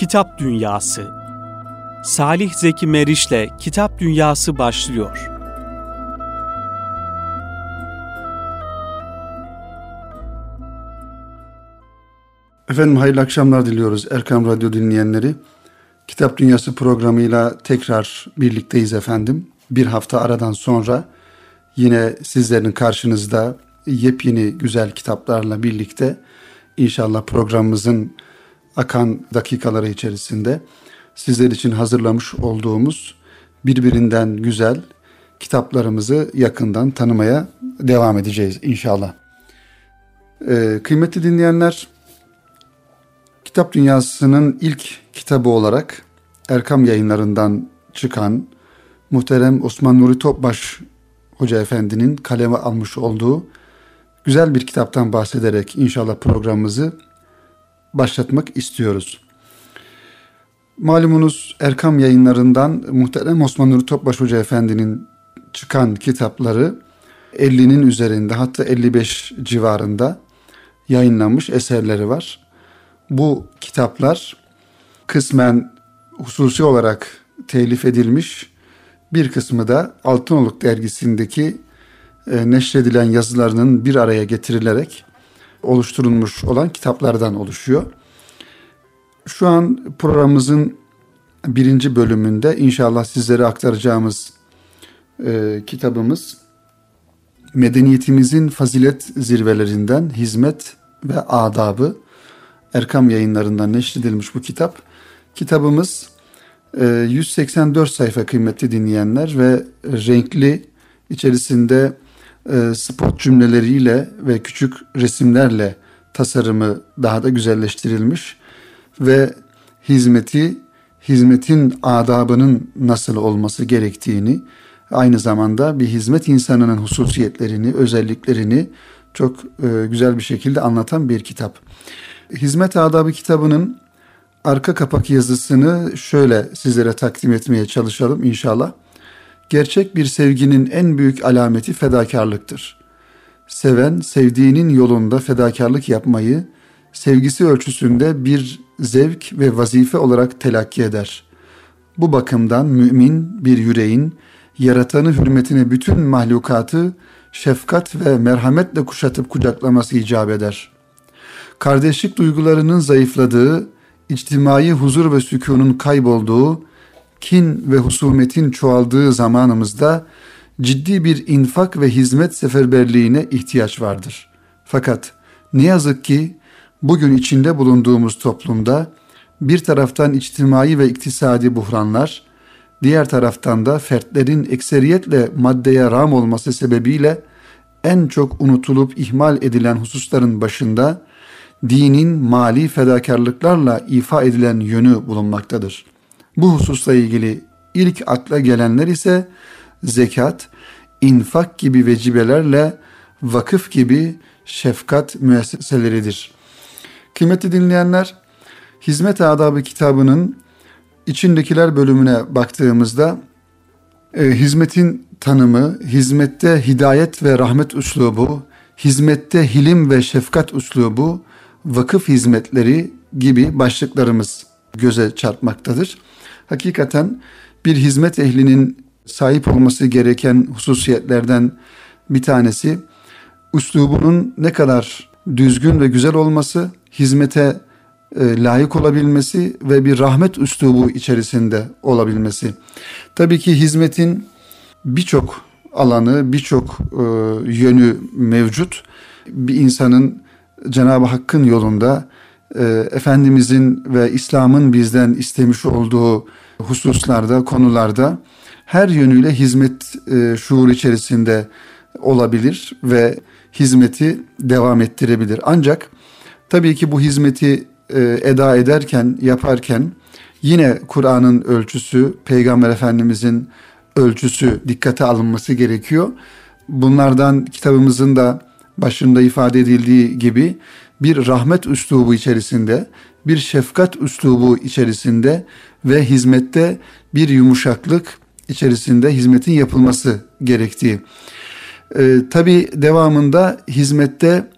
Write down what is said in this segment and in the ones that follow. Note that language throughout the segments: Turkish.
Kitap Dünyası Salih Zeki Meriç'le Kitap Dünyası başlıyor. Efendim hayırlı akşamlar diliyoruz Erkam Radyo dinleyenleri. Kitap Dünyası programıyla tekrar birlikteyiz efendim. Bir hafta aradan sonra yine sizlerin karşınızda yepyeni güzel kitaplarla birlikte inşallah programımızın akan dakikaları içerisinde sizler için hazırlamış olduğumuz birbirinden güzel kitaplarımızı yakından tanımaya devam edeceğiz inşallah. Ee, kıymetli dinleyenler, Kitap Dünyası'nın ilk kitabı olarak Erkam yayınlarından çıkan muhterem Osman Nuri Topbaş Hoca Efendi'nin kaleme almış olduğu güzel bir kitaptan bahsederek inşallah programımızı başlatmak istiyoruz. Malumunuz Erkam yayınlarından muhterem Osman Nuri Topbaş Hoca Efendi'nin çıkan kitapları 50'nin üzerinde hatta 55 civarında yayınlanmış eserleri var. Bu kitaplar kısmen hususi olarak telif edilmiş, bir kısmı da Altınoluk dergisindeki e, neşredilen yazılarının bir araya getirilerek oluşturulmuş olan kitaplardan oluşuyor. Şu an programımızın birinci bölümünde inşallah sizlere aktaracağımız e, kitabımız medeniyetimizin fazilet zirvelerinden hizmet ve adabı Erkam yayınlarından neşredilmiş bu kitap. Kitabımız 184 e, sayfa kıymetli dinleyenler ve renkli içerisinde e, spot cümleleriyle ve küçük resimlerle tasarımı daha da güzelleştirilmiş ve hizmeti hizmetin adabının nasıl olması gerektiğini aynı zamanda bir hizmet insanının hususiyetlerini, özelliklerini çok e, güzel bir şekilde anlatan bir kitap. Hizmet Adabı kitabının arka kapak yazısını şöyle sizlere takdim etmeye çalışalım inşallah. Gerçek bir sevginin en büyük alameti fedakarlıktır. Seven, sevdiğinin yolunda fedakarlık yapmayı, sevgisi ölçüsünde bir zevk ve vazife olarak telakki eder. Bu bakımdan mümin bir yüreğin, yaratanı hürmetine bütün mahlukatı şefkat ve merhametle kuşatıp kucaklaması icap eder. Kardeşlik duygularının zayıfladığı, içtimai huzur ve sükunun kaybolduğu, kin ve husumetin çoğaldığı zamanımızda ciddi bir infak ve hizmet seferberliğine ihtiyaç vardır. Fakat ne yazık ki bugün içinde bulunduğumuz toplumda bir taraftan içtimai ve iktisadi buhranlar, diğer taraftan da fertlerin ekseriyetle maddeye ram olması sebebiyle en çok unutulup ihmal edilen hususların başında dinin mali fedakarlıklarla ifa edilen yönü bulunmaktadır. Bu hususla ilgili ilk akla gelenler ise zekat, infak gibi vecibelerle vakıf gibi şefkat müesseseleridir. Kıymetli dinleyenler, Hizmet Adabı kitabının içindekiler bölümüne baktığımızda e, hizmetin tanımı, hizmette hidayet ve rahmet üslubu, hizmette hilim ve şefkat üslubu, vakıf hizmetleri gibi başlıklarımız göze çarpmaktadır. Hakikaten bir hizmet ehlinin sahip olması gereken hususiyetlerden bir tanesi üslubunun ne kadar düzgün ve güzel olması, hizmete e, layık olabilmesi ve bir rahmet üslubu içerisinde olabilmesi. Tabii ki hizmetin birçok alanı, birçok e, yönü mevcut. Bir insanın Cenab-ı Hakk'ın yolunda e, Efendimizin ve İslam'ın bizden istemiş olduğu hususlarda, konularda her yönüyle hizmet e, şuur içerisinde olabilir ve hizmeti devam ettirebilir. Ancak tabii ki bu hizmeti e, eda ederken, yaparken yine Kur'an'ın ölçüsü, Peygamber Efendimizin ölçüsü dikkate alınması gerekiyor. Bunlardan kitabımızın da başında ifade edildiği gibi bir rahmet üslubu içerisinde, bir şefkat üslubu içerisinde ve hizmette bir yumuşaklık içerisinde hizmetin yapılması gerektiği. Ee, Tabi devamında hizmette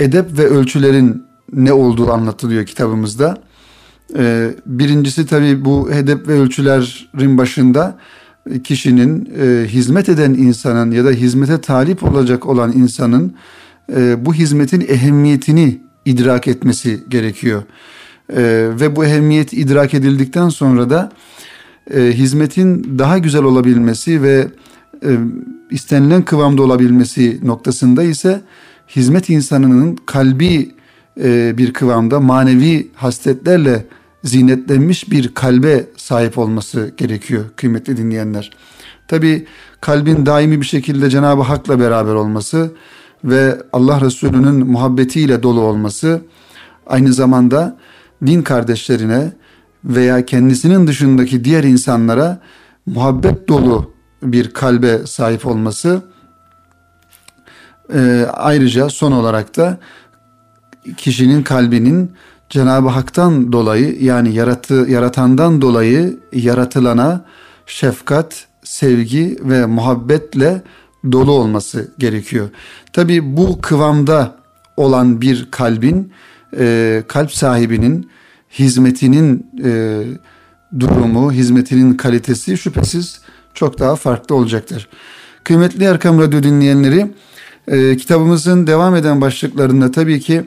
edep ve ölçülerin ne olduğu anlatılıyor kitabımızda. E, birincisi tabii bu hedef ve ölçülerin başında kişinin e, hizmet eden insanın ya da hizmete talip olacak olan insanın e, bu hizmetin ehemmiyetini idrak etmesi gerekiyor. E, ve bu ehemmiyet idrak edildikten sonra da e, hizmetin daha güzel olabilmesi ve e, istenilen kıvamda olabilmesi noktasında ise hizmet insanının kalbi e, bir kıvamda manevi hasletlerle zinetlenmiş bir kalbe sahip olması gerekiyor kıymetli dinleyenler. Tabi kalbin daimi bir şekilde Cenab-ı Hak'la beraber olması ve Allah Resulü'nün muhabbetiyle dolu olması aynı zamanda din kardeşlerine veya kendisinin dışındaki diğer insanlara muhabbet dolu bir kalbe sahip olması e, ayrıca son olarak da kişinin kalbinin Cenab-ı Hak'tan dolayı yani yaratı, yaratandan dolayı yaratılana şefkat, sevgi ve muhabbetle dolu olması gerekiyor. Tabi bu kıvamda olan bir kalbin, e, kalp sahibinin hizmetinin e, durumu, hizmetinin kalitesi şüphesiz çok daha farklı olacaktır. Kıymetli Erkam Radyo dinleyenleri, e, kitabımızın devam eden başlıklarında tabii ki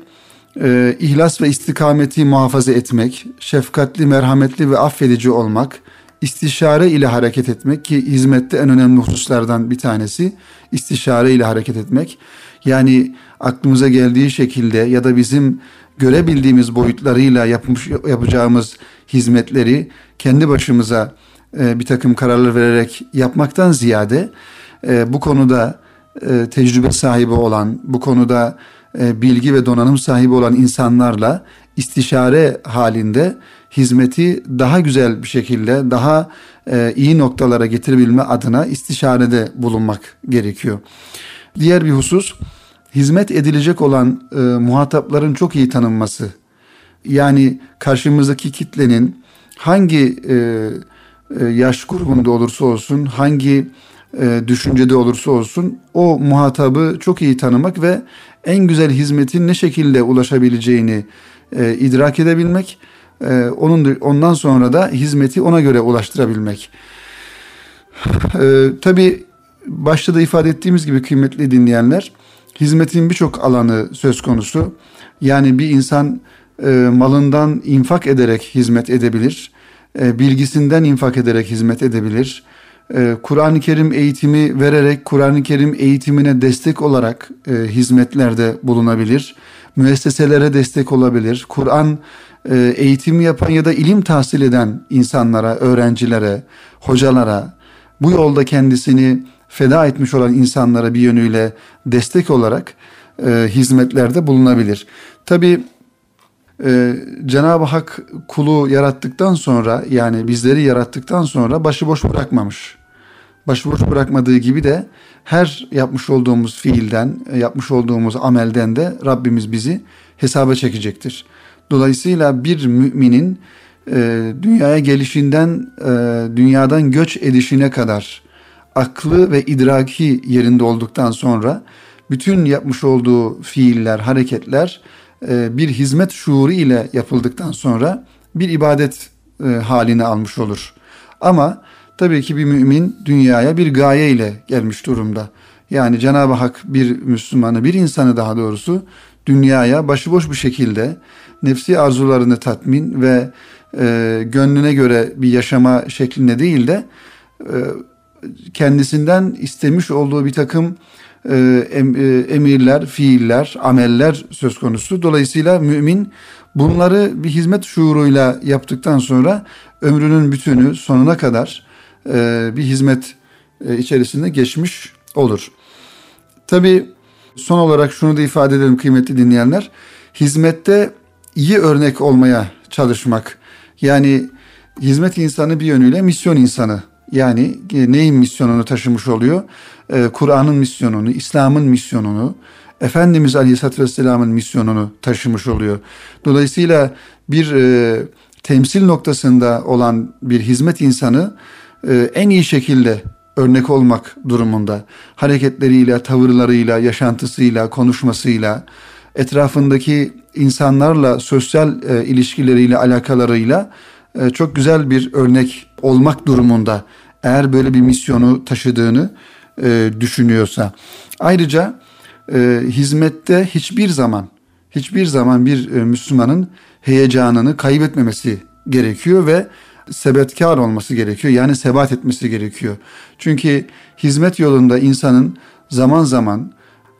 e, ihlas ve istikameti muhafaza etmek, şefkatli, merhametli ve affedici olmak, istişare ile hareket etmek ki hizmette en önemli hususlardan bir tanesi istişare ile hareket etmek. Yani aklımıza geldiği şekilde ya da bizim görebildiğimiz boyutlarıyla yapmış, yapacağımız hizmetleri kendi başımıza e, bir takım kararlar vererek yapmaktan ziyade e, bu konuda e, tecrübe sahibi olan, bu konuda e, bilgi ve donanım sahibi olan insanlarla istişare halinde hizmeti daha güzel bir şekilde daha e, iyi noktalara getirebilme adına istişarede bulunmak gerekiyor. Diğer bir husus hizmet edilecek olan e, muhatapların çok iyi tanınması. Yani karşımızdaki kitlenin hangi e, e, yaş grubunda olursa olsun, hangi e, düşüncede olursa olsun o muhatabı çok iyi tanımak ve en güzel hizmetin ne şekilde ulaşabileceğini e, idrak edebilmek, e, onun ondan sonra da hizmeti ona göre ulaştırabilmek. E, Tabi başta da ifade ettiğimiz gibi kıymetli dinleyenler, hizmetin birçok alanı söz konusu. Yani bir insan e, malından infak ederek hizmet edebilir, e, bilgisinden infak ederek hizmet edebilir e, Kur'an-ı Kerim eğitimi vererek Kur'an-ı Kerim eğitimine destek olarak e, hizmetlerde bulunabilir. Müesseselere destek olabilir. Kur'an e, eğitimi yapan ya da ilim tahsil eden insanlara, öğrencilere, hocalara, bu yolda kendisini feda etmiş olan insanlara bir yönüyle destek olarak e, hizmetlerde bulunabilir. Tabi e, Cenab-ı Hak kulu yarattıktan sonra yani bizleri yarattıktan sonra başıboş bırakmamış başıboş bırakmadığı gibi de her yapmış olduğumuz fiilden, yapmış olduğumuz amelden de Rabbimiz bizi hesaba çekecektir. Dolayısıyla bir müminin e, dünyaya gelişinden, e, dünyadan göç edişine kadar aklı ve idraki yerinde olduktan sonra bütün yapmış olduğu fiiller, hareketler e, bir hizmet şuuru ile yapıldıktan sonra bir ibadet e, halini almış olur. Ama Tabii ki bir mümin dünyaya bir gaye ile gelmiş durumda. Yani Cenab-ı Hak bir Müslümanı, bir insanı daha doğrusu dünyaya başıboş bir şekilde nefsi arzularını tatmin ve e, gönlüne göre bir yaşama şeklinde değil de e, kendisinden istemiş olduğu bir takım e, em, e, emirler, fiiller, ameller söz konusu. Dolayısıyla mümin bunları bir hizmet şuuruyla yaptıktan sonra ömrünün bütünü sonuna kadar e, bir hizmet e, içerisinde geçmiş olur. Tabi son olarak şunu da ifade edelim kıymetli dinleyenler. Hizmette iyi örnek olmaya çalışmak. Yani hizmet insanı bir yönüyle misyon insanı. Yani e, neyin misyonunu taşımış oluyor? Kur'an'ın misyonunu, İslam'ın misyonunu, Efendimiz Aleyhisselatü Vesselam'ın misyonunu taşımış oluyor. Dolayısıyla bir e, temsil noktasında olan bir hizmet insanı e, en iyi şekilde örnek olmak durumunda. Hareketleriyle, tavırlarıyla, yaşantısıyla, konuşmasıyla, etrafındaki insanlarla sosyal e, ilişkileriyle alakalarıyla e, çok güzel bir örnek olmak durumunda eğer böyle bir misyonu taşıdığını e, düşünüyorsa. Ayrıca e, hizmette hiçbir zaman hiçbir zaman bir e, Müslümanın heyecanını kaybetmemesi gerekiyor ve sebetkar olması gerekiyor. Yani sebat etmesi gerekiyor. Çünkü hizmet yolunda insanın zaman zaman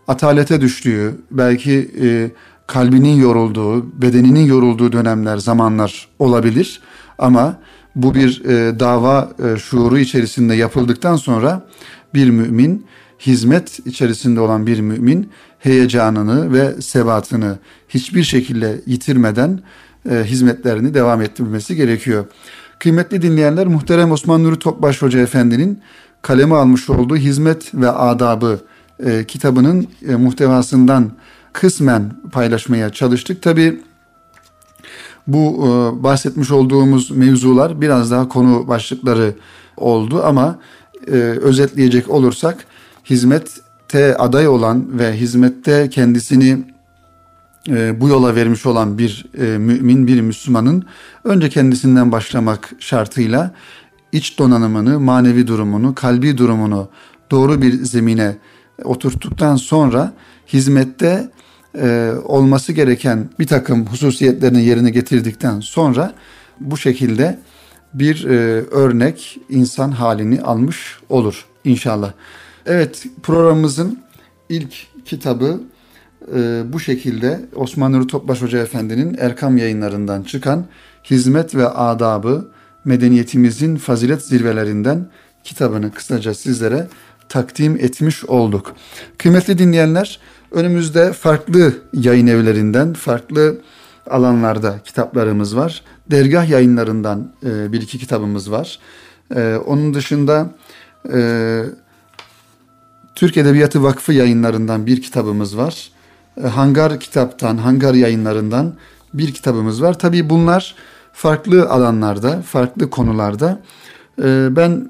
atalete düştüğü, belki e, kalbinin yorulduğu, bedeninin yorulduğu dönemler, zamanlar olabilir. Ama bu bir e, dava e, şuuru içerisinde yapıldıktan sonra bir mümin, hizmet içerisinde olan bir mümin heyecanını ve sebatını hiçbir şekilde yitirmeden e, hizmetlerini devam ettirmesi gerekiyor. Kıymetli dinleyenler muhterem Osman Nuri Topbaş Hoca Efendi'nin kaleme almış olduğu Hizmet ve Adabı e, kitabının e, muhtevasından kısmen paylaşmaya çalıştık. Tabi bu e, bahsetmiş olduğumuz mevzular biraz daha konu başlıkları oldu ama e, özetleyecek olursak hizmette aday olan ve hizmette kendisini e, bu yola vermiş olan bir e, mümin, bir Müslümanın önce kendisinden başlamak şartıyla iç donanımını, manevi durumunu, kalbi durumunu doğru bir zemine oturttuktan sonra hizmette e, olması gereken bir takım hususiyetlerini yerine getirdikten sonra bu şekilde bir e, örnek insan halini almış olur inşallah. Evet programımızın ilk kitabı e, bu şekilde Osman Nuri Topbaş Hoca Efendi'nin Erkam yayınlarından çıkan Hizmet ve Adabı Medeniyetimizin Fazilet Zirvelerinden kitabını kısaca sizlere takdim etmiş olduk. Kıymetli dinleyenler önümüzde farklı yayın evlerinden, farklı alanlarda kitaplarımız var. Dergah yayınlarından e, bir iki kitabımız var. E, onun dışında e, Türk Edebiyatı Vakfı yayınlarından bir kitabımız var. E, Hangar kitaptan, Hangar yayınlarından bir kitabımız var. Tabii bunlar farklı alanlarda, farklı konularda. E, ben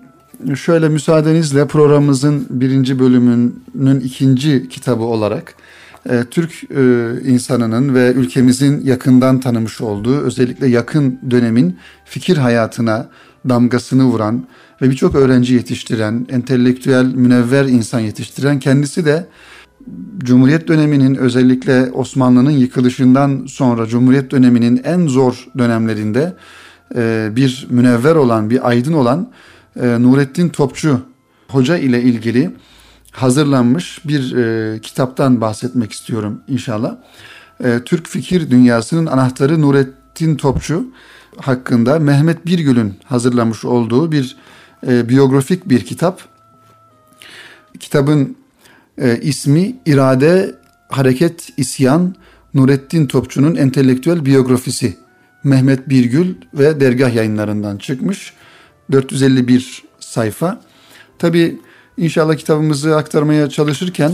şöyle müsaadenizle programımızın birinci bölümünün ikinci kitabı olarak e, Türk insanının ve ülkemizin yakından tanımış olduğu özellikle yakın dönemin fikir hayatına damgasını vuran ve birçok öğrenci yetiştiren, entelektüel, münevver insan yetiştiren kendisi de Cumhuriyet döneminin özellikle Osmanlı'nın yıkılışından sonra Cumhuriyet döneminin en zor dönemlerinde e, bir münevver olan, bir aydın olan e, Nurettin Topçu Hoca ile ilgili hazırlanmış bir e, kitaptan bahsetmek istiyorum inşallah. Türk fikir dünyasının anahtarı Nurettin Topçu hakkında Mehmet Birgül'ün hazırlamış olduğu bir biyografik bir kitap. Kitabın e, ismi İrade, Hareket, İsyan, Nurettin Topçu'nun entelektüel biyografisi. Mehmet Birgül ve dergah yayınlarından çıkmış. 451 sayfa. Tabi inşallah kitabımızı aktarmaya çalışırken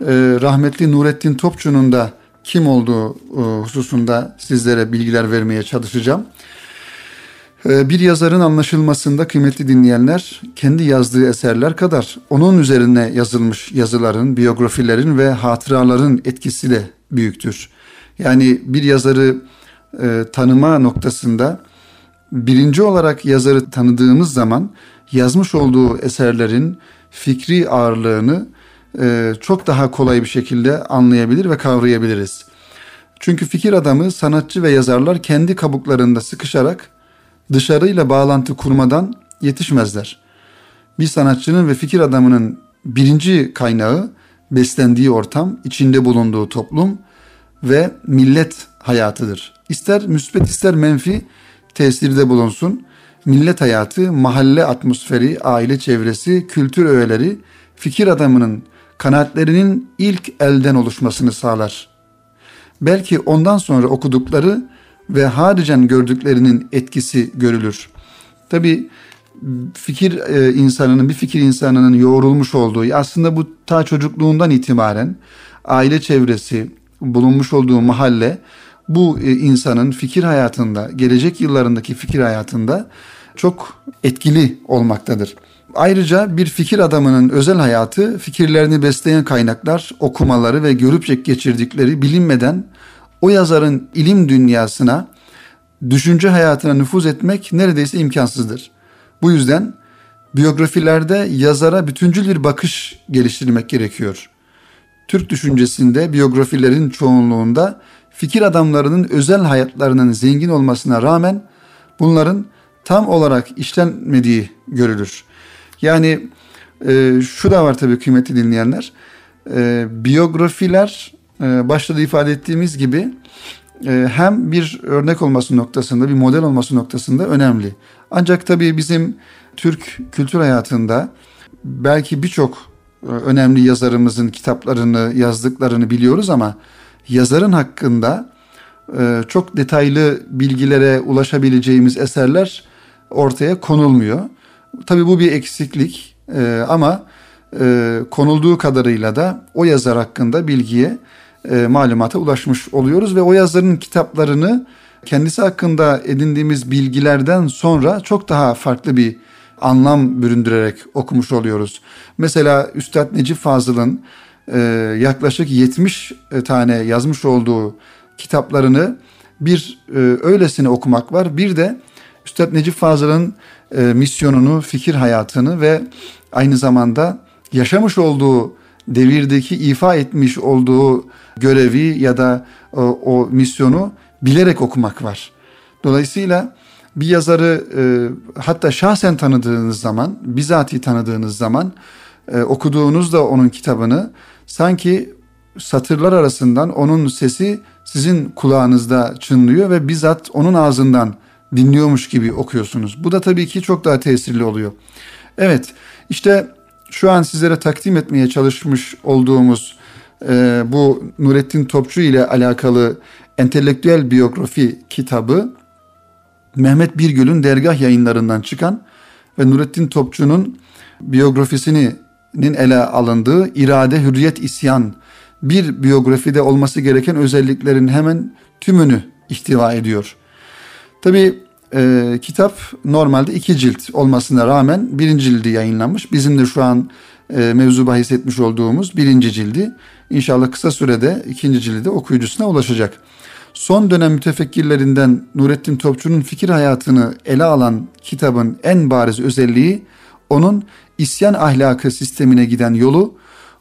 e, rahmetli Nurettin Topçu'nun da kim olduğu e, hususunda sizlere bilgiler vermeye çalışacağım. Ee, bir yazarın anlaşılmasında kıymetli dinleyenler kendi yazdığı eserler kadar onun üzerine yazılmış yazıların, biyografilerin ve hatıraların etkisi de büyüktür. Yani bir yazarı e, tanıma noktasında birinci olarak yazarı tanıdığımız zaman yazmış olduğu eserlerin fikri ağırlığını e, çok daha kolay bir şekilde anlayabilir ve kavrayabiliriz. Çünkü fikir adamı, sanatçı ve yazarlar kendi kabuklarında sıkışarak dışarıyla bağlantı kurmadan yetişmezler. Bir sanatçının ve fikir adamının birinci kaynağı beslendiği ortam, içinde bulunduğu toplum ve millet hayatıdır. İster müsbet ister menfi tesirde bulunsun. Millet hayatı, mahalle atmosferi, aile çevresi, kültür öğeleri fikir adamının kanaatlerinin ilk elden oluşmasını sağlar. Belki ondan sonra okudukları ve haricen gördüklerinin etkisi görülür. Tabi fikir e, insanının, bir fikir insanının yoğrulmuş olduğu, aslında bu ta çocukluğundan itibaren aile çevresi, bulunmuş olduğu mahalle bu e, insanın fikir hayatında, gelecek yıllarındaki fikir hayatında çok etkili olmaktadır. Ayrıca bir fikir adamının özel hayatı fikirlerini besleyen kaynaklar, okumaları ve görüp geçirdikleri bilinmeden o yazarın ilim dünyasına, düşünce hayatına nüfuz etmek neredeyse imkansızdır. Bu yüzden biyografilerde yazara bütüncül bir bakış geliştirmek gerekiyor. Türk düşüncesinde biyografilerin çoğunluğunda fikir adamlarının özel hayatlarının zengin olmasına rağmen bunların tam olarak işlenmediği görülür. Yani e, şu da var tabii kıymetli dinleyenler. E, biyografiler e, başta da ifade ettiğimiz gibi e, hem bir örnek olması noktasında, bir model olması noktasında önemli. Ancak tabii bizim Türk kültür hayatında belki birçok e, önemli yazarımızın kitaplarını, yazdıklarını biliyoruz ama yazarın hakkında e, çok detaylı bilgilere ulaşabileceğimiz eserler ortaya konulmuyor. Tabii bu bir eksiklik e, ama konulduğu kadarıyla da o yazar hakkında bilgiye, malumata ulaşmış oluyoruz ve o yazarın kitaplarını kendisi hakkında edindiğimiz bilgilerden sonra çok daha farklı bir anlam büründürerek okumuş oluyoruz. Mesela Üstad Necip Fazıl'ın e, yaklaşık 70 e, tane yazmış olduğu kitaplarını bir e, öylesine okumak var. Bir de Üstad Necip Fazıl'ın e, misyonunu, fikir hayatını ve aynı zamanda yaşamış olduğu devirdeki ifa etmiş olduğu görevi ya da o, o misyonu bilerek okumak var. Dolayısıyla bir yazarı e, hatta şahsen tanıdığınız zaman, bizatihi tanıdığınız zaman e, okuduğunuzda onun kitabını sanki satırlar arasından onun sesi sizin kulağınızda çınlıyor ve bizzat onun ağzından dinliyormuş gibi okuyorsunuz. Bu da tabii ki çok daha tesirli oluyor. Evet işte şu an sizlere takdim etmeye çalışmış olduğumuz e, bu Nurettin Topçu ile alakalı entelektüel biyografi kitabı Mehmet Birgül'ün dergah yayınlarından çıkan ve Nurettin Topçu'nun biyografisinin ele alındığı İrade, Hürriyet, İsyan bir biyografide olması gereken özelliklerin hemen tümünü ihtiva ediyor. Tabi e, kitap normalde iki cilt olmasına rağmen birinci cildi yayınlanmış. Bizim de şu an e, mevzu bahis etmiş olduğumuz birinci cildi. İnşallah kısa sürede ikinci cildi okuyucusuna ulaşacak. Son dönem mütefekkirlerinden Nurettin Topçu'nun fikir hayatını ele alan kitabın en bariz özelliği onun isyan ahlakı sistemine giden yolu,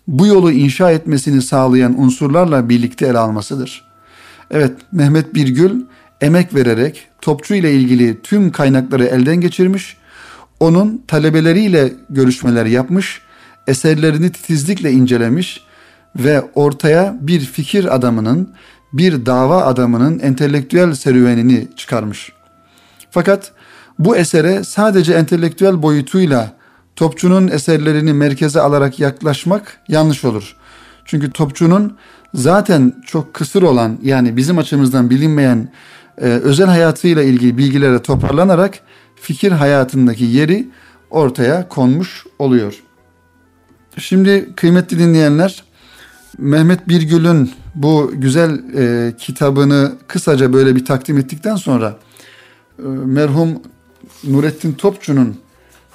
bu yolu inşa etmesini sağlayan unsurlarla birlikte ele almasıdır. Evet, Mehmet Birgül emek vererek Topçu ile ilgili tüm kaynakları elden geçirmiş, onun talebeleriyle görüşmeler yapmış, eserlerini titizlikle incelemiş ve ortaya bir fikir adamının bir dava adamının entelektüel serüvenini çıkarmış. Fakat bu esere sadece entelektüel boyutuyla Topçu'nun eserlerini merkeze alarak yaklaşmak yanlış olur. Çünkü Topçu'nun zaten çok kısır olan yani bizim açımızdan bilinmeyen e, özel hayatıyla ilgili bilgilere toparlanarak fikir hayatındaki yeri ortaya konmuş oluyor. Şimdi kıymetli dinleyenler Mehmet Birgül'ün bu güzel e, kitabını kısaca böyle bir takdim ettikten sonra e, merhum Nurettin Topçu'nun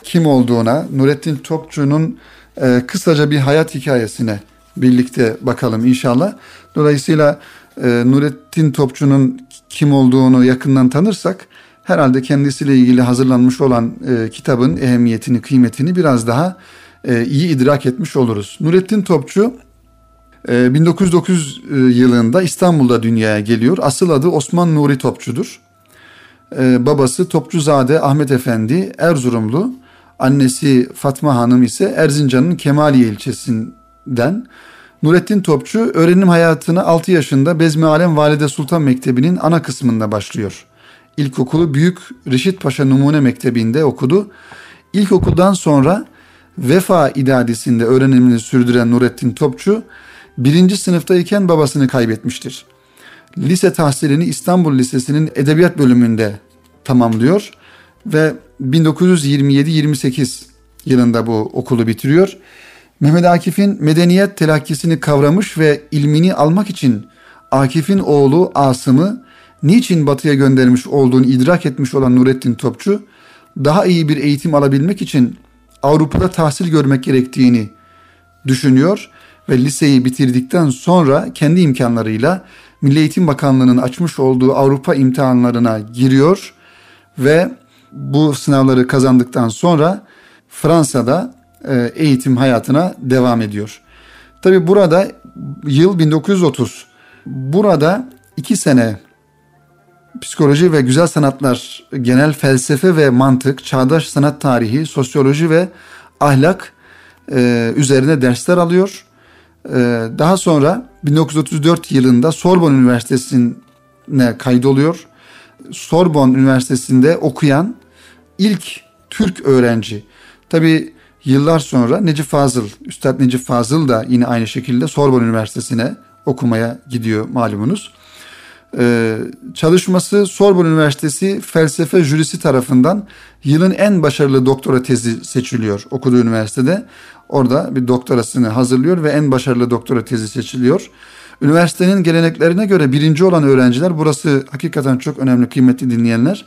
kim olduğuna, Nurettin Topçu'nun e, kısaca bir hayat hikayesine birlikte bakalım inşallah. Dolayısıyla e, Nurettin Topçu'nun kim olduğunu yakından tanırsak herhalde kendisiyle ilgili hazırlanmış olan e, kitabın ehemmiyetini, kıymetini biraz daha e, iyi idrak etmiş oluruz. Nurettin Topçu 1909 ee, e, yılında İstanbul'da dünyaya geliyor. Asıl adı Osman Nuri Topçu'dur. Ee, babası Topçuzade Ahmet Efendi Erzurumlu. Annesi Fatma Hanım ise Erzincan'ın Kemaliye ilçesinden. Nurettin Topçu öğrenim hayatını 6 yaşında Bezmi Alem Valide Sultan Mektebi'nin ana kısmında başlıyor. İlkokulu Büyük Reşit Paşa Numune Mektebi'nde okudu. İlkokuldan sonra Vefa İdadisi'nde öğrenimini sürdüren Nurettin Topçu birinci sınıftayken babasını kaybetmiştir. Lise tahsilini İstanbul Lisesi'nin edebiyat bölümünde tamamlıyor ve 1927-28 yılında bu okulu bitiriyor. Mehmet Akif'in medeniyet telakkisini kavramış ve ilmini almak için Akif'in oğlu Asım'ı niçin batıya göndermiş olduğunu idrak etmiş olan Nurettin Topçu, daha iyi bir eğitim alabilmek için Avrupa'da tahsil görmek gerektiğini düşünüyor ve liseyi bitirdikten sonra kendi imkanlarıyla Milli Eğitim Bakanlığı'nın açmış olduğu Avrupa imtihanlarına giriyor ve bu sınavları kazandıktan sonra Fransa'da e, eğitim hayatına devam ediyor. Tabi burada yıl 1930. Burada iki sene psikoloji ve güzel sanatlar, genel felsefe ve mantık, çağdaş sanat tarihi, sosyoloji ve ahlak e, üzerine dersler alıyor. E, daha sonra 1934 yılında Sorbonne Üniversitesi'ne kaydoluyor. Sorbonne Üniversitesi'nde okuyan ilk Türk öğrenci. Tabi yıllar sonra Necip Fazıl, Üstad Necip Fazıl da yine aynı şekilde Sorbonne Üniversitesi'ne okumaya gidiyor malumunuz. Ee, çalışması Sorbonne Üniversitesi felsefe jürisi tarafından yılın en başarılı doktora tezi seçiliyor okuduğu üniversitede. Orada bir doktorasını hazırlıyor ve en başarılı doktora tezi seçiliyor. Üniversitenin geleneklerine göre birinci olan öğrenciler, burası hakikaten çok önemli kıymetli dinleyenler.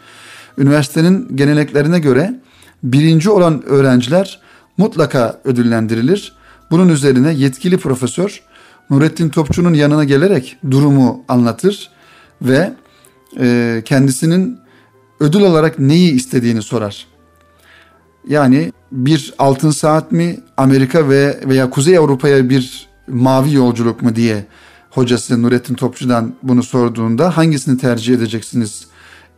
Üniversitenin geleneklerine göre birinci olan öğrenciler mutlaka ödüllendirilir. Bunun üzerine yetkili profesör Nurettin Topçu'nun yanına gelerek durumu anlatır ve e, kendisinin ödül olarak neyi istediğini sorar. Yani bir altın saat mi Amerika ve veya Kuzey Avrupa'ya bir mavi yolculuk mu diye hocası Nurettin Topçu'dan bunu sorduğunda hangisini tercih edeceksiniz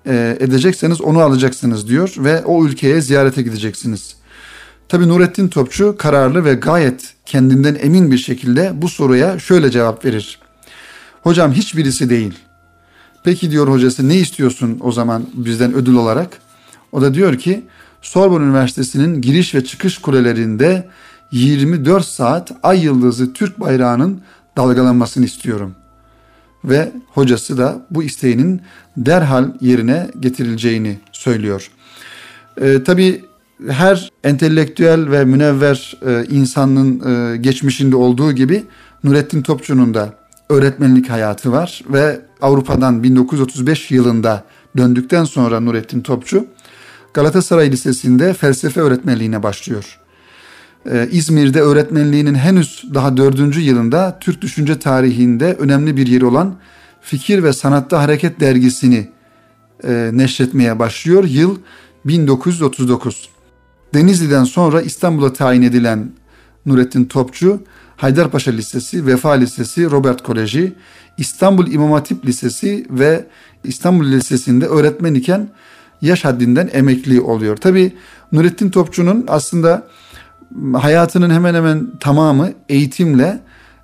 e, edecekseniz onu alacaksınız diyor ve o ülkeye ziyarete gideceksiniz. Tabi Nurettin Topçu kararlı ve gayet kendinden emin bir şekilde bu soruya şöyle cevap verir. Hocam hiçbirisi değil. Peki diyor hocası ne istiyorsun o zaman bizden ödül olarak? O da diyor ki Sorbonne Üniversitesi'nin giriş ve çıkış kulelerinde 24 saat ay yıldızı Türk bayrağının dalgalanmasını istiyorum. Ve hocası da bu isteğinin derhal yerine getirileceğini söylüyor. Ee, Tabi her entelektüel ve münevver e, insanın e, geçmişinde olduğu gibi Nurettin Topçu'nun da öğretmenlik hayatı var ve Avrupa'dan 1935 yılında döndükten sonra Nurettin Topçu Galatasaray Lisesi'nde felsefe öğretmenliğine başlıyor. Ee, İzmir'de öğretmenliğinin henüz daha dördüncü yılında Türk düşünce tarihinde önemli bir yeri olan Fikir ve Sanatta Hareket dergisini e, neşretmeye başlıyor. Yıl 1939. Denizli'den sonra İstanbul'a tayin edilen Nurettin Topçu, Haydarpaşa Lisesi, Vefa Lisesi, Robert Koleji, İstanbul İmam Hatip Lisesi ve İstanbul Lisesi'nde öğretmen iken yaş haddinden emekli oluyor. Tabi Nurettin Topçu'nun aslında hayatının hemen hemen tamamı eğitimle,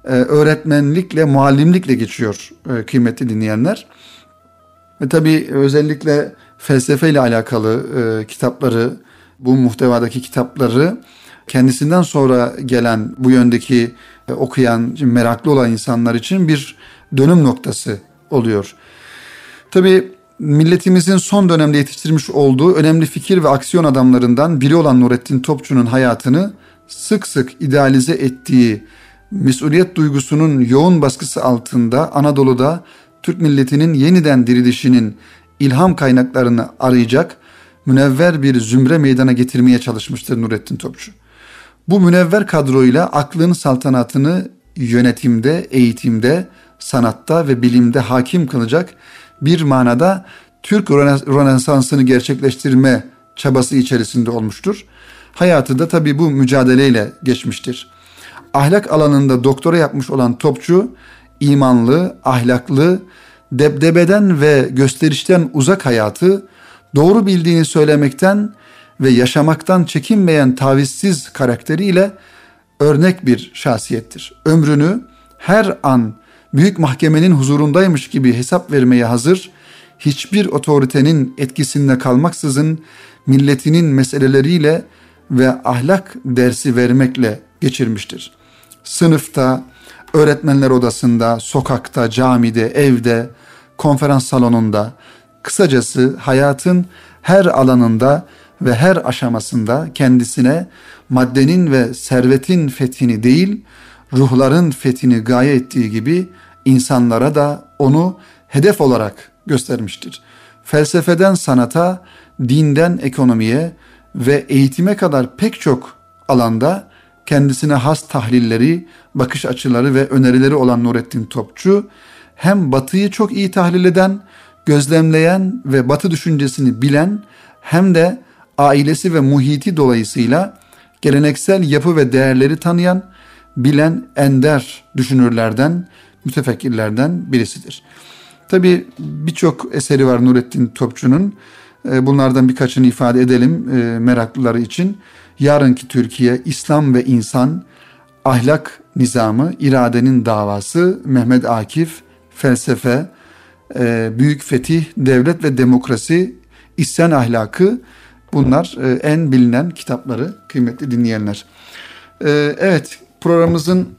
e, öğretmenlikle, muallimlikle geçiyor e, kıymetli dinleyenler. Ve tabi özellikle felsefe ile alakalı e, kitapları, bu muhtevadaki kitapları kendisinden sonra gelen bu yöndeki okuyan, meraklı olan insanlar için bir dönüm noktası oluyor. Tabi milletimizin son dönemde yetiştirmiş olduğu önemli fikir ve aksiyon adamlarından biri olan Nurettin Topçu'nun hayatını sık sık idealize ettiği mesuliyet duygusunun yoğun baskısı altında Anadolu'da Türk milletinin yeniden dirilişinin ilham kaynaklarını arayacak münevver bir zümre meydana getirmeye çalışmıştır Nurettin Topçu. Bu münevver kadroyla aklın saltanatını yönetimde, eğitimde, sanatta ve bilimde hakim kılacak bir manada Türk Rönesansı'nı gerçekleştirme çabası içerisinde olmuştur. Hayatı da tabi bu mücadeleyle geçmiştir. Ahlak alanında doktora yapmış olan Topçu, imanlı, ahlaklı, debdebeden ve gösterişten uzak hayatı, doğru bildiğini söylemekten ve yaşamaktan çekinmeyen tavizsiz karakteriyle örnek bir şahsiyettir. Ömrünü her an büyük mahkemenin huzurundaymış gibi hesap vermeye hazır, hiçbir otoritenin etkisinde kalmaksızın milletinin meseleleriyle ve ahlak dersi vermekle geçirmiştir. Sınıfta, öğretmenler odasında, sokakta, camide, evde, konferans salonunda, kısacası hayatın her alanında ve her aşamasında kendisine maddenin ve servetin fethini değil, ruhların fethini gaye ettiği gibi insanlara da onu hedef olarak göstermiştir. Felsefeden sanata, dinden ekonomiye ve eğitime kadar pek çok alanda kendisine has tahlilleri, bakış açıları ve önerileri olan Nurettin Topçu, hem batıyı çok iyi tahlil eden, gözlemleyen ve batı düşüncesini bilen hem de ailesi ve muhiti dolayısıyla geleneksel yapı ve değerleri tanıyan, bilen ender düşünürlerden, mütefekkirlerden birisidir. Tabi birçok eseri var Nurettin Topçu'nun. Ee, bunlardan birkaçını ifade edelim e, meraklıları için. Yarınki Türkiye, İslam ve İnsan, Ahlak Nizamı, İradenin Davası, Mehmet Akif, Felsefe, e, Büyük Fetih, Devlet ve Demokrasi, İsyan Ahlakı bunlar e, en bilinen kitapları kıymetli dinleyenler. Evet programımızın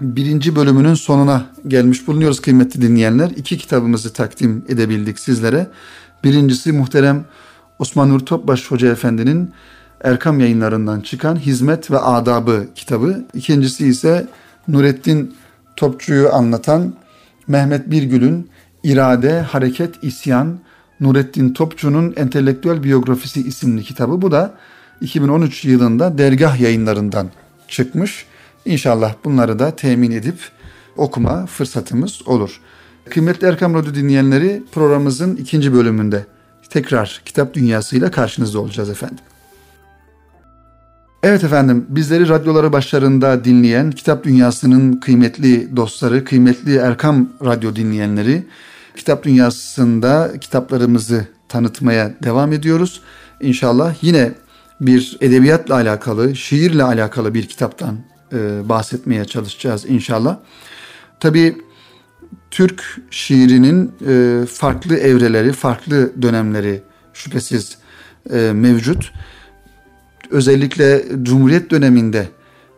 birinci bölümünün sonuna gelmiş bulunuyoruz kıymetli dinleyenler. İki kitabımızı takdim edebildik sizlere. Birincisi muhterem Osman Nur Topbaş Hoca Efendi'nin Erkam yayınlarından çıkan Hizmet ve Adabı kitabı. İkincisi ise Nurettin Topçu'yu anlatan Mehmet Birgül'ün İrade, Hareket, İsyan, Nurettin Topçu'nun Entelektüel Biyografisi isimli kitabı. Bu da 2013 yılında dergah yayınlarından çıkmış. İnşallah bunları da temin edip okuma fırsatımız olur. Kıymetli Erkam Radyo dinleyenleri programımızın ikinci bölümünde tekrar kitap dünyasıyla karşınızda olacağız efendim. Evet efendim bizleri radyoları başlarında dinleyen kitap dünyasının kıymetli dostları, kıymetli Erkam Radyo dinleyenleri kitap dünyasında kitaplarımızı tanıtmaya devam ediyoruz. İnşallah yine bir edebiyatla alakalı, şiirle alakalı bir kitaptan e, bahsetmeye çalışacağız inşallah. Tabii Türk şiirinin e, farklı evreleri, farklı dönemleri şüphesiz e, mevcut. Özellikle Cumhuriyet döneminde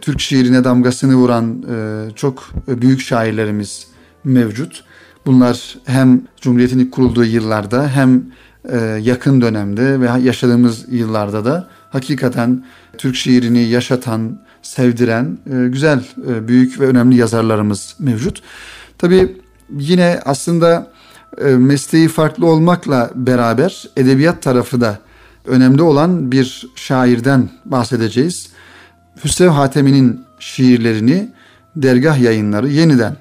Türk şiirine damgasını vuran e, çok büyük şairlerimiz mevcut. Bunlar hem Cumhuriyet'in kurulduğu yıllarda hem e, yakın dönemde ve yaşadığımız yıllarda da hakikaten Türk şiirini yaşatan, sevdiren e, güzel, e, büyük ve önemli yazarlarımız mevcut. Tabii yine aslında e, mesleği farklı olmakla beraber edebiyat tarafı da önemli olan bir şairden bahsedeceğiz. Hüsrev Hatemi'nin şiirlerini dergah yayınları yeniden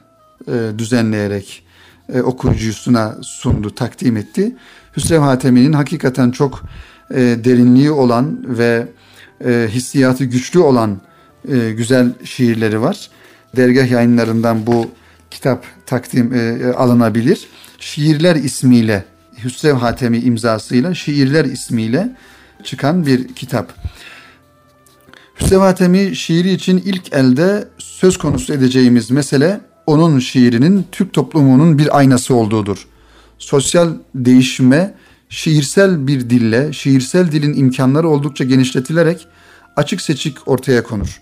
düzenleyerek okuyucusuna sundu, takdim etti. Hüsrev Hatemi'nin hakikaten çok derinliği olan ve hissiyatı güçlü olan e, güzel şiirleri var. Dergah yayınlarından bu kitap takdim e, alınabilir. Şiirler ismiyle Hüsrev Hatemi imzasıyla Şiirler ismiyle çıkan bir kitap. Hüsrev Hatemi şiiri için ilk elde söz konusu edeceğimiz mesele onun şiirinin Türk toplumunun bir aynası olduğudur. Sosyal değişime şiirsel bir dille, şiirsel dilin imkanları oldukça genişletilerek açık seçik ortaya konur.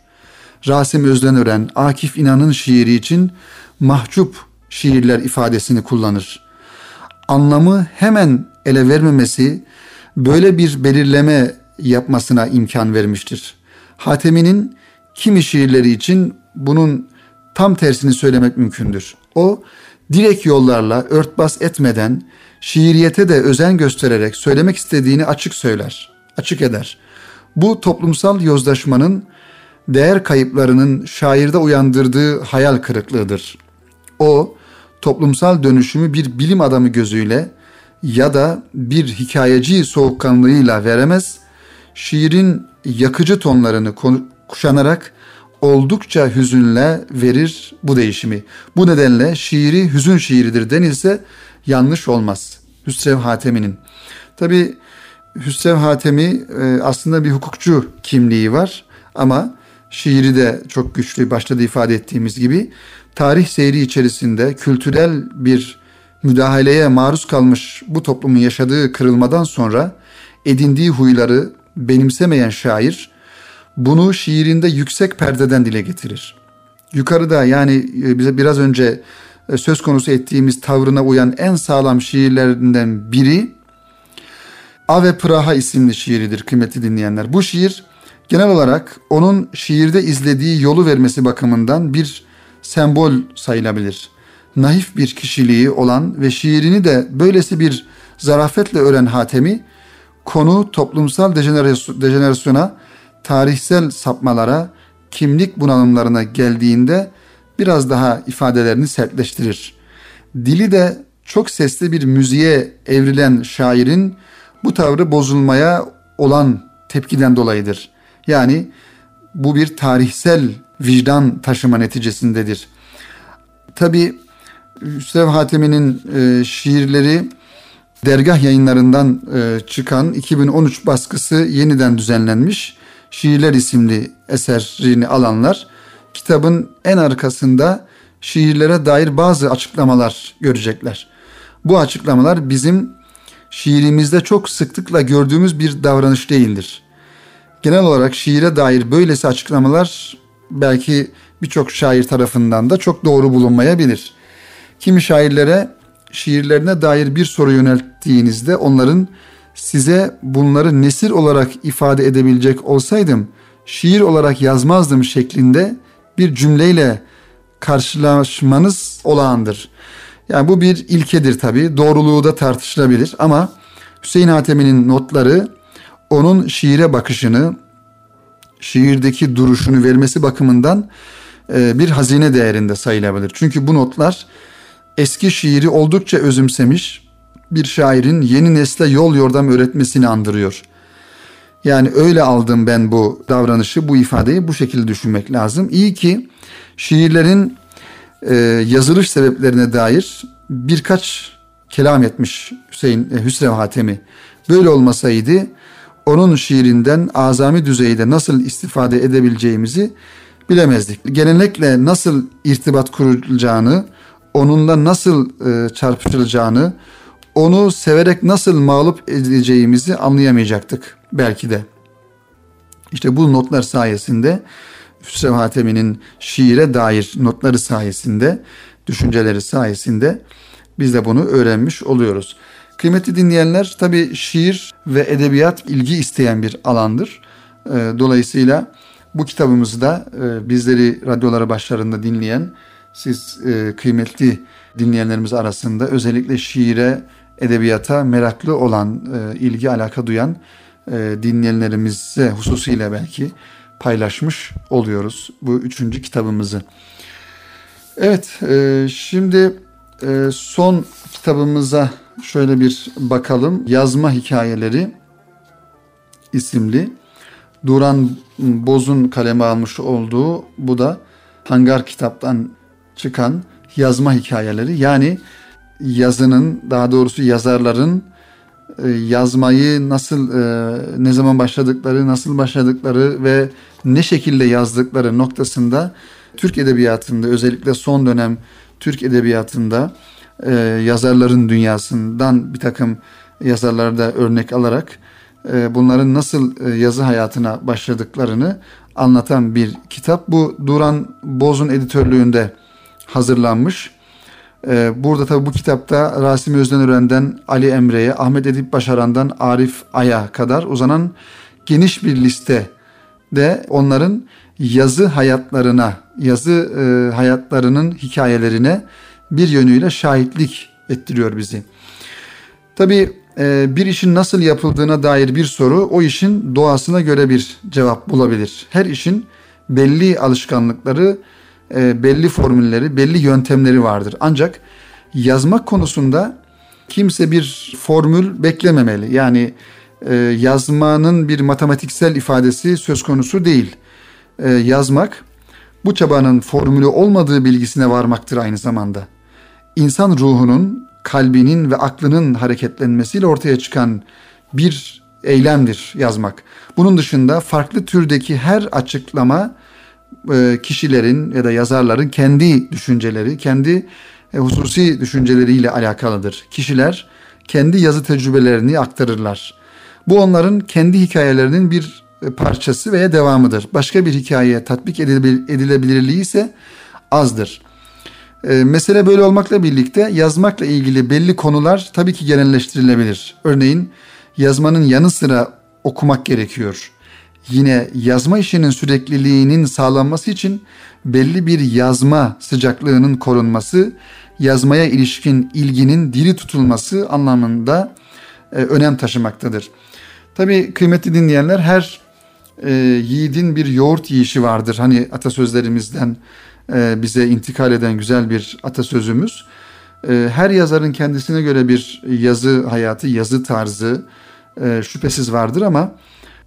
Rasim Özdenören, Akif İnan'ın şiiri için mahcup şiirler ifadesini kullanır. Anlamı hemen ele vermemesi böyle bir belirleme yapmasına imkan vermiştir. Hatemi'nin kimi şiirleri için bunun tam tersini söylemek mümkündür. O direkt yollarla örtbas etmeden şiiriyete de özen göstererek söylemek istediğini açık söyler, açık eder. Bu toplumsal yozlaşmanın değer kayıplarının şairde uyandırdığı hayal kırıklığıdır. O toplumsal dönüşümü bir bilim adamı gözüyle ya da bir hikayeci soğukkanlığıyla veremez, şiirin yakıcı tonlarını kuşanarak oldukça hüzünle verir bu değişimi. Bu nedenle şiiri hüzün şiiridir denilse yanlış olmaz. Hüsrev Hatemi'nin. Tabi Hüsrev Hatemi e, aslında bir hukukçu kimliği var ama şiiri de çok güçlü başta da ifade ettiğimiz gibi tarih seyri içerisinde kültürel bir müdahaleye maruz kalmış bu toplumun yaşadığı kırılmadan sonra edindiği huyları benimsemeyen şair bunu şiirinde yüksek perdeden dile getirir. Yukarıda yani e, bize biraz önce e, söz konusu ettiğimiz tavrına uyan en sağlam şiirlerinden biri Ave Praha isimli şiiridir kıymetli dinleyenler. Bu şiir genel olarak onun şiirde izlediği yolu vermesi bakımından bir sembol sayılabilir. Naif bir kişiliği olan ve şiirini de böylesi bir zarafetle öğren Hatemi, konu toplumsal dejenerasyona, tarihsel sapmalara, kimlik bunalımlarına geldiğinde biraz daha ifadelerini sertleştirir. dili de çok sesli bir müziğe evrilen şairin bu tavrı bozulmaya olan tepkiden dolayıdır. Yani bu bir tarihsel vicdan taşıma neticesindedir. Tabi Hüsrev Hatemi'nin e, şiirleri dergah yayınlarından e, çıkan 2013 baskısı yeniden düzenlenmiş. Şiirler isimli eserini alanlar kitabın en arkasında şiirlere dair bazı açıklamalar görecekler. Bu açıklamalar bizim şiirimizde çok sıklıkla gördüğümüz bir davranış değildir. Genel olarak şiire dair böylesi açıklamalar belki birçok şair tarafından da çok doğru bulunmayabilir. Kimi şairlere şiirlerine dair bir soru yönelttiğinizde onların size bunları nesir olarak ifade edebilecek olsaydım şiir olarak yazmazdım şeklinde bir cümleyle karşılaşmanız olağandır. Yani bu bir ilkedir tabi. Doğruluğu da tartışılabilir ama Hüseyin Hatemi'nin notları onun şiire bakışını, şiirdeki duruşunu vermesi bakımından e, bir hazine değerinde sayılabilir. Çünkü bu notlar eski şiiri oldukça özümsemiş bir şairin yeni nesle yol yordam öğretmesini andırıyor. Yani öyle aldım ben bu davranışı, bu ifadeyi bu şekilde düşünmek lazım. İyi ki şiirlerin e, yazılış sebeplerine dair birkaç kelam etmiş Hüseyin e, Hüsrev Hatemi. Böyle olmasaydı onun şiirinden azami düzeyde nasıl istifade edebileceğimizi bilemezdik. Gelenekle nasıl irtibat kurulacağını, onunla nasıl e, çarpışılacağını, onu severek nasıl mağlup edileceğimizi anlayamayacaktık belki de. İşte bu notlar sayesinde Hüsrev Hatemi'nin şiire dair notları sayesinde, düşünceleri sayesinde biz de bunu öğrenmiş oluyoruz. Kıymetli dinleyenler tabi şiir ve edebiyat ilgi isteyen bir alandır. Ee, dolayısıyla bu kitabımızı da e, bizleri radyoları başlarında dinleyen siz e, kıymetli dinleyenlerimiz arasında özellikle şiire, edebiyata meraklı olan, e, ilgi alaka duyan dinleyenlerimize hususuyla belki paylaşmış oluyoruz bu üçüncü kitabımızı. Evet, şimdi son kitabımıza şöyle bir bakalım. Yazma Hikayeleri isimli Duran Boz'un kaleme almış olduğu bu da Hangar kitaptan çıkan yazma hikayeleri. Yani yazının daha doğrusu yazarların e, yazmayı nasıl e, ne zaman başladıkları, nasıl başladıkları ve ne şekilde yazdıkları noktasında Türk edebiyatında özellikle son dönem Türk edebiyatında e, yazarların dünyasından bir takım yazarlarda örnek alarak e, bunların nasıl e, yazı hayatına başladıklarını anlatan bir kitap. Bu Duran Boz'un editörlüğünde hazırlanmış. E, burada tabi bu kitapta Rasim Özdenören'den Ali Emre'ye, Ahmet Edip Başaran'dan Arif Ay'a kadar uzanan geniş bir liste de onların yazı hayatlarına, yazı hayatlarının hikayelerine bir yönüyle şahitlik ettiriyor bizi. Tabi e, bir işin nasıl yapıldığına dair bir soru o işin doğasına göre bir cevap bulabilir. Her işin belli alışkanlıkları, e, belli formülleri, belli yöntemleri vardır. Ancak yazmak konusunda kimse bir formül beklememeli. Yani e, yazmanın bir matematiksel ifadesi söz konusu değil. Yazmak bu çabanın formülü olmadığı bilgisine varmaktır aynı zamanda insan ruhunun, kalbinin ve aklının hareketlenmesiyle ortaya çıkan bir eylemdir yazmak. Bunun dışında farklı türdeki her açıklama e, kişilerin ya da yazarların kendi düşünceleri, kendi e, hususi düşünceleriyle alakalıdır. Kişiler kendi yazı tecrübelerini aktarırlar. Bu onların kendi hikayelerinin bir e, parçası veya devamıdır. Başka bir hikayeye tatbik edilebilirliği ise azdır. Mesele böyle olmakla birlikte yazmakla ilgili belli konular tabii ki genelleştirilebilir. Örneğin yazmanın yanı sıra okumak gerekiyor. Yine yazma işinin sürekliliğinin sağlanması için belli bir yazma sıcaklığının korunması, yazmaya ilişkin ilginin diri tutulması anlamında e, önem taşımaktadır. Tabii kıymetli dinleyenler her e, yiğidin bir yoğurt yiyişi vardır. Hani atasözlerimizden e, bize intikal eden güzel bir atasözümüz. E, her yazarın kendisine göre bir yazı hayatı, yazı tarzı e, şüphesiz vardır ama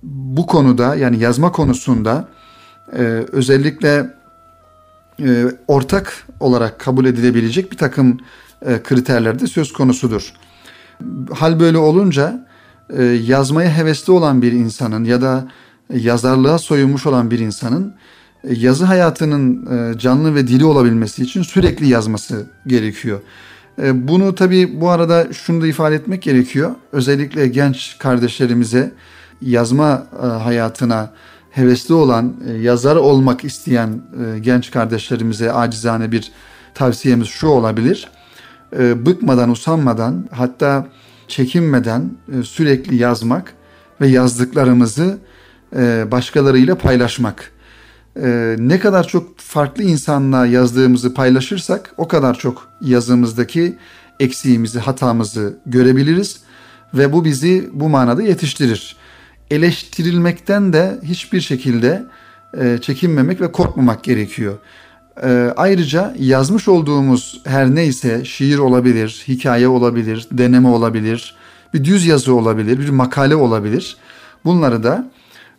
bu konuda yani yazma konusunda e, özellikle e, ortak olarak kabul edilebilecek bir takım e, kriterler de söz konusudur. Hal böyle olunca e, yazmaya hevesli olan bir insanın ya da yazarlığa soyunmuş olan bir insanın e, yazı hayatının e, canlı ve dili olabilmesi için sürekli yazması gerekiyor. E, bunu tabii bu arada şunu da ifade etmek gerekiyor. Özellikle genç kardeşlerimize yazma hayatına hevesli olan, yazar olmak isteyen genç kardeşlerimize acizane bir tavsiyemiz şu olabilir. Bıkmadan, usanmadan hatta çekinmeden sürekli yazmak ve yazdıklarımızı başkalarıyla paylaşmak e, ne kadar çok farklı insanla yazdığımızı paylaşırsak o kadar çok yazımızdaki eksiğimizi, hatamızı görebiliriz ve bu bizi bu manada yetiştirir. Eleştirilmekten de hiçbir şekilde e, çekinmemek ve korkmamak gerekiyor. E, ayrıca yazmış olduğumuz her neyse şiir olabilir, hikaye olabilir, deneme olabilir, bir düz yazı olabilir, bir makale olabilir. Bunları da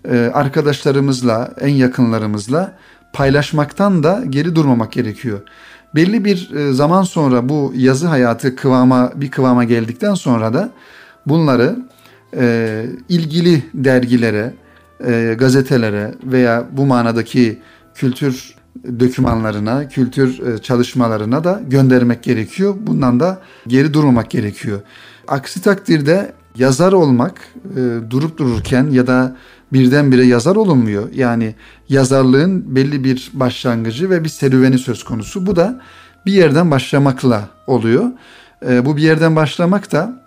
e, arkadaşlarımızla, en yakınlarımızla paylaşmaktan da geri durmamak gerekiyor. Belli bir zaman sonra bu yazı hayatı kıvama bir kıvama geldikten sonra da bunları e, ilgili dergilere, gazetelere veya bu manadaki kültür dokümanlarına, kültür çalışmalarına da göndermek gerekiyor. Bundan da geri durmamak gerekiyor. Aksi takdirde yazar olmak durup dururken ya da birdenbire yazar olunmuyor. Yani yazarlığın belli bir başlangıcı ve bir serüveni söz konusu. Bu da bir yerden başlamakla oluyor. E, bu bir yerden başlamak da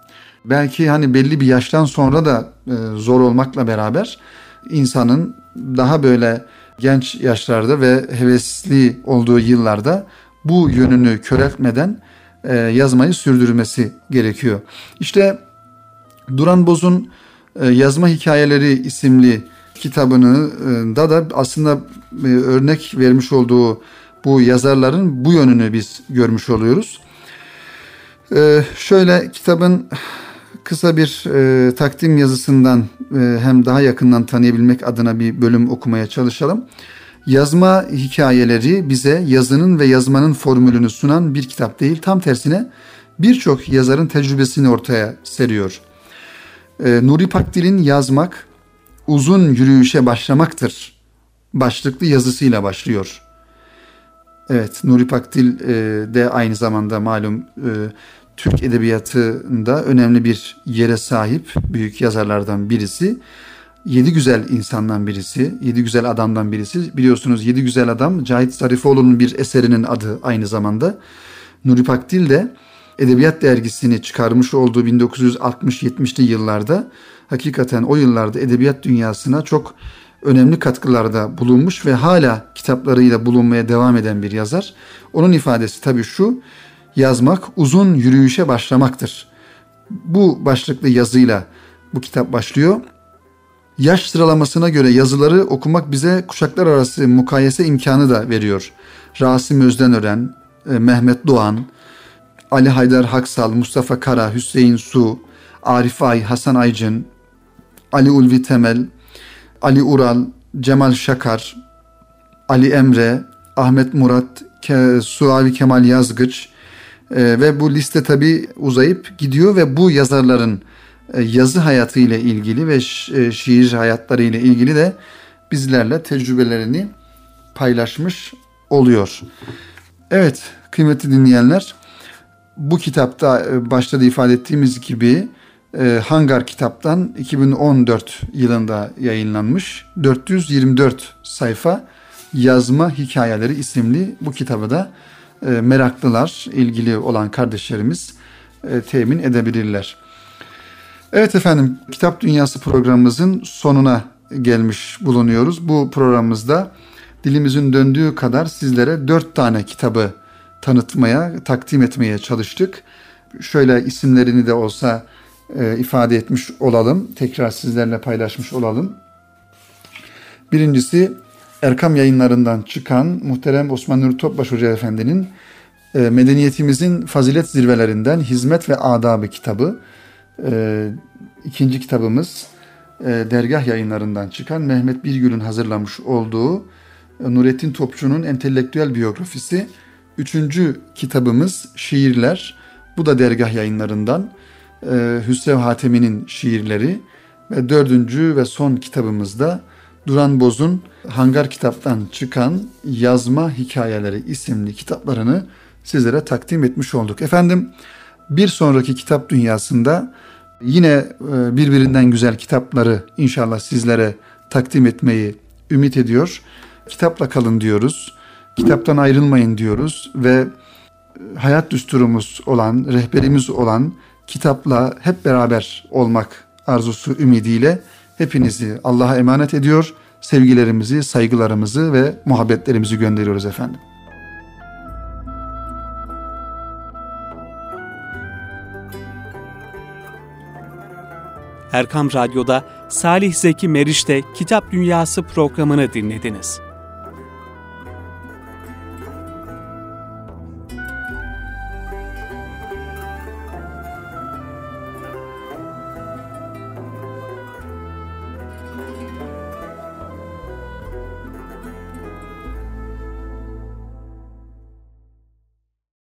belki hani belli bir yaştan sonra da e, zor olmakla beraber insanın daha böyle genç yaşlarda ve hevesli olduğu yıllarda bu yönünü köreltmeden e, yazmayı sürdürmesi gerekiyor. İşte Duran Boz'un e, Yazma Hikayeleri isimli kitabını e, da da aslında e, örnek vermiş olduğu bu yazarların bu yönünü biz görmüş oluyoruz. Şöyle kitabın kısa bir takdim yazısından hem daha yakından tanıyabilmek adına bir bölüm okumaya çalışalım. Yazma hikayeleri bize yazının ve yazmanın formülünü sunan bir kitap değil, tam tersine birçok yazarın tecrübesini ortaya seriyor.'' e, Nuri Pakdil'in yazmak uzun yürüyüşe başlamaktır başlıklı yazısıyla başlıyor. Evet Nuri Pakdil e, de aynı zamanda malum e, Türk edebiyatında önemli bir yere sahip büyük yazarlardan birisi. Yedi güzel insandan birisi, yedi güzel adamdan birisi. Biliyorsunuz yedi güzel adam Cahit Zarifoğlu'nun bir eserinin adı aynı zamanda. Nuri Pakdil de Edebiyat dergisini çıkarmış olduğu 1960-70'li yıllarda hakikaten o yıllarda edebiyat dünyasına çok önemli katkılarda bulunmuş ve hala kitaplarıyla bulunmaya devam eden bir yazar. Onun ifadesi tabii şu, yazmak uzun yürüyüşe başlamaktır. Bu başlıklı yazıyla bu kitap başlıyor. Yaş sıralamasına göre yazıları okumak bize kuşaklar arası mukayese imkanı da veriyor. Rasim Özdenören, e, Mehmet Doğan, Ali Haydar Haksal, Mustafa Kara, Hüseyin Su, Arif Ay, Hasan Aycın, Ali Ulvi Temel, Ali Ural, Cemal Şakar, Ali Emre, Ahmet Murat, Suavi Kemal Yazgıç e, ve bu liste tabi uzayıp gidiyor ve bu yazarların e, yazı hayatı ile ilgili ve e, şiir hayatları ile ilgili de bizlerle tecrübelerini paylaşmış oluyor. Evet kıymetli dinleyenler bu kitapta e, başta da ifade ettiğimiz gibi e, Hangar kitaptan 2014 yılında yayınlanmış 424 sayfa yazma hikayeleri isimli bu kitabı da e, meraklılar, ilgili olan kardeşlerimiz temin edebilirler. Evet efendim, Kitap Dünyası programımızın sonuna gelmiş bulunuyoruz. Bu programımızda dilimizin döndüğü kadar sizlere dört tane kitabı tanıtmaya, takdim etmeye çalıştık. Şöyle isimlerini de olsa e, ifade etmiş olalım. Tekrar sizlerle paylaşmış olalım. Birincisi Erkam yayınlarından çıkan muhterem Osman Nuri Topbaş Hoca Efendi'nin e, medeniyetimizin fazilet zirvelerinden Hizmet ve Adabı kitabı. E, ikinci kitabımız e, dergah yayınlarından çıkan Mehmet Birgül'ün hazırlamış olduğu e, Nurettin Topçu'nun entelektüel biyografisi. Üçüncü kitabımız Şiirler. Bu da dergah yayınlarından. E, Hüsrev Hatemi'nin şiirleri. Ve dördüncü ve son kitabımızda Duran Boz'un Hangar kitaptan çıkan Yazma Hikayeleri isimli kitaplarını sizlere takdim etmiş olduk. Efendim bir sonraki kitap dünyasında yine e, birbirinden güzel kitapları inşallah sizlere takdim etmeyi ümit ediyor. Kitapla kalın diyoruz. Kitaptan ayrılmayın diyoruz ve e, hayat düsturumuz olan, rehberimiz olan kitapla hep beraber olmak arzusu ümidiyle hepinizi Allah'a emanet ediyor. Sevgilerimizi, saygılarımızı ve muhabbetlerimizi gönderiyoruz efendim. Erkam Radyo'da Salih Zeki Meriç'te Kitap Dünyası programını dinlediniz.